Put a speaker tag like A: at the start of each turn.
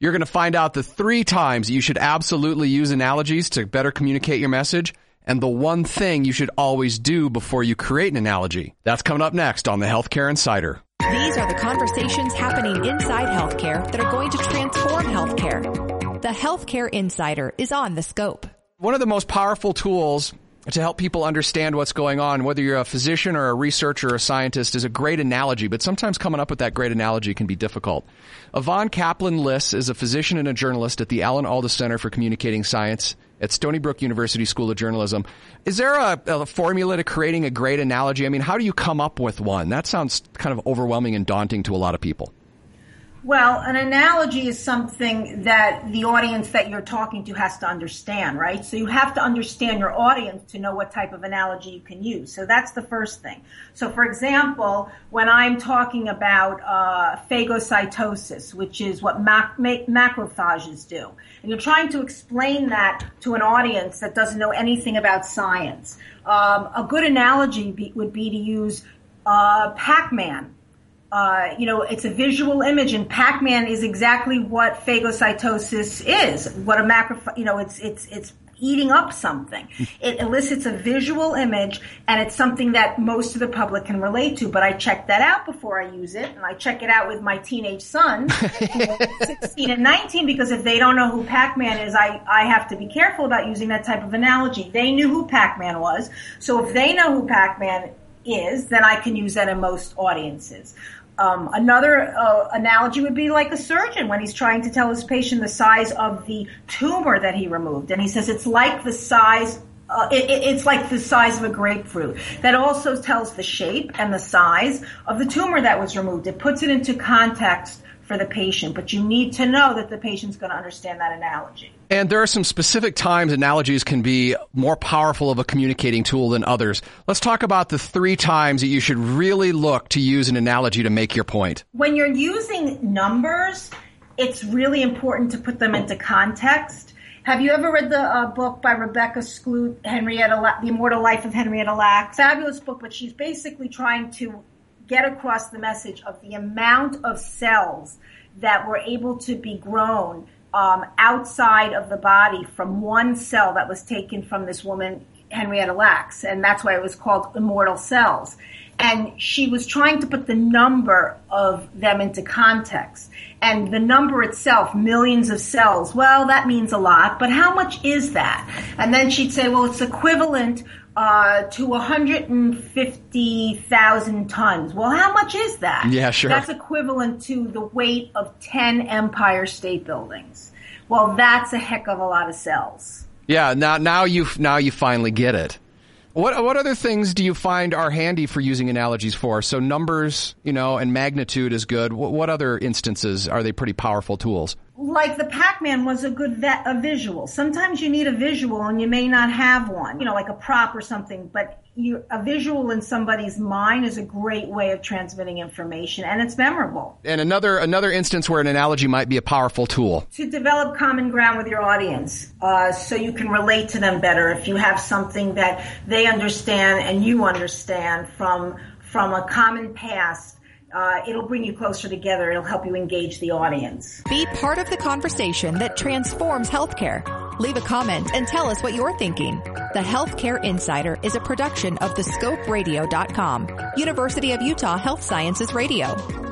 A: You're going to find out the three times you should absolutely use analogies to better communicate your message and the one thing you should always do before you create an analogy. That's coming up next on the Healthcare Insider.
B: These are the conversations happening inside healthcare that are going to transform healthcare. The Healthcare Insider is on the scope.
A: One of the most powerful tools to help people understand what's going on, whether you're a physician or a researcher or a scientist, is a great analogy, but sometimes coming up with that great analogy can be difficult. Evonne Kaplan Liss is a physician and a journalist at the Alan Alda Center for Communicating Science at Stony Brook University School of Journalism. Is there a, a, formula to creating a great analogy? I mean, how do you come up with one? That sounds kind of overwhelming and daunting to a lot of people.
C: Well, an analogy is something that the audience that you're talking to has to understand, right? So you have to understand your audience to know what type of analogy you can use. So that's the first thing. So, for example, when I'm talking about uh, phagocytosis, which is what mac- macrophages do, and you're trying to explain that to an audience that doesn't know anything about science, um, a good analogy be- would be to use uh, Pac-Man uh, you know, it's a visual image, and Pac-Man is exactly what phagocytosis is. What a macro, you know, it's it's it's eating up something. It elicits a visual image, and it's something that most of the public can relate to. But I check that out before I use it, and I check it out with my teenage sons, 16 and 19, because if they don't know who Pac-Man is, I I have to be careful about using that type of analogy. They knew who Pac-Man was, so if they know who Pac-Man is, then I can use that in most audiences. Um, another uh, analogy would be like a surgeon when he's trying to tell his patient the size of the tumor that he removed, and he says it's like the size. Uh, it, it's like the size of a grapefruit. That also tells the shape and the size of the tumor that was removed. It puts it into context for the patient, but you need to know that the patient's going to understand that analogy.
A: And there are some specific times analogies can be more powerful of a communicating tool than others. Let's talk about the three times that you should really look to use an analogy to make your point.
C: When you're using numbers, it's really important to put them into context. Have you ever read the uh, book by Rebecca Skloot, Henrietta, La- The Immortal Life of Henrietta Lacks? Fabulous book, but she's basically trying to get across the message of the amount of cells that were able to be grown um, outside of the body from one cell that was taken from this woman, Henrietta Lacks, and that's why it was called immortal cells. And she was trying to put the number of them into context. And the number itself, millions of cells, well, that means a lot, but how much is that? And then she'd say, well, it's equivalent uh, to 150,000 tons. Well, how much is that?
A: Yeah, sure.
C: That's equivalent to the weight of 10 Empire State Buildings. Well, that's a heck of a lot of cells.
A: Yeah, now now you now you finally get it. What what other things do you find are handy for using analogies for? So numbers, you know, and magnitude is good. What, what other instances are they pretty powerful tools?
C: Like the Pac-Man was a good vet, a visual. Sometimes you need a visual and you may not have one, you know, like a prop or something, but you, a visual in somebody's mind is a great way of transmitting information and it's memorable.
A: And another, another instance where an analogy might be a powerful tool.
C: To develop common ground with your audience, uh, so you can relate to them better if you have something that they understand and you understand from, from a common past uh, it'll bring you closer together. It'll help you engage the audience.
B: Be part of the conversation that transforms healthcare. Leave a comment and tell us what you're thinking. The Healthcare Insider is a production of thescoperadio.com, University of Utah Health Sciences Radio.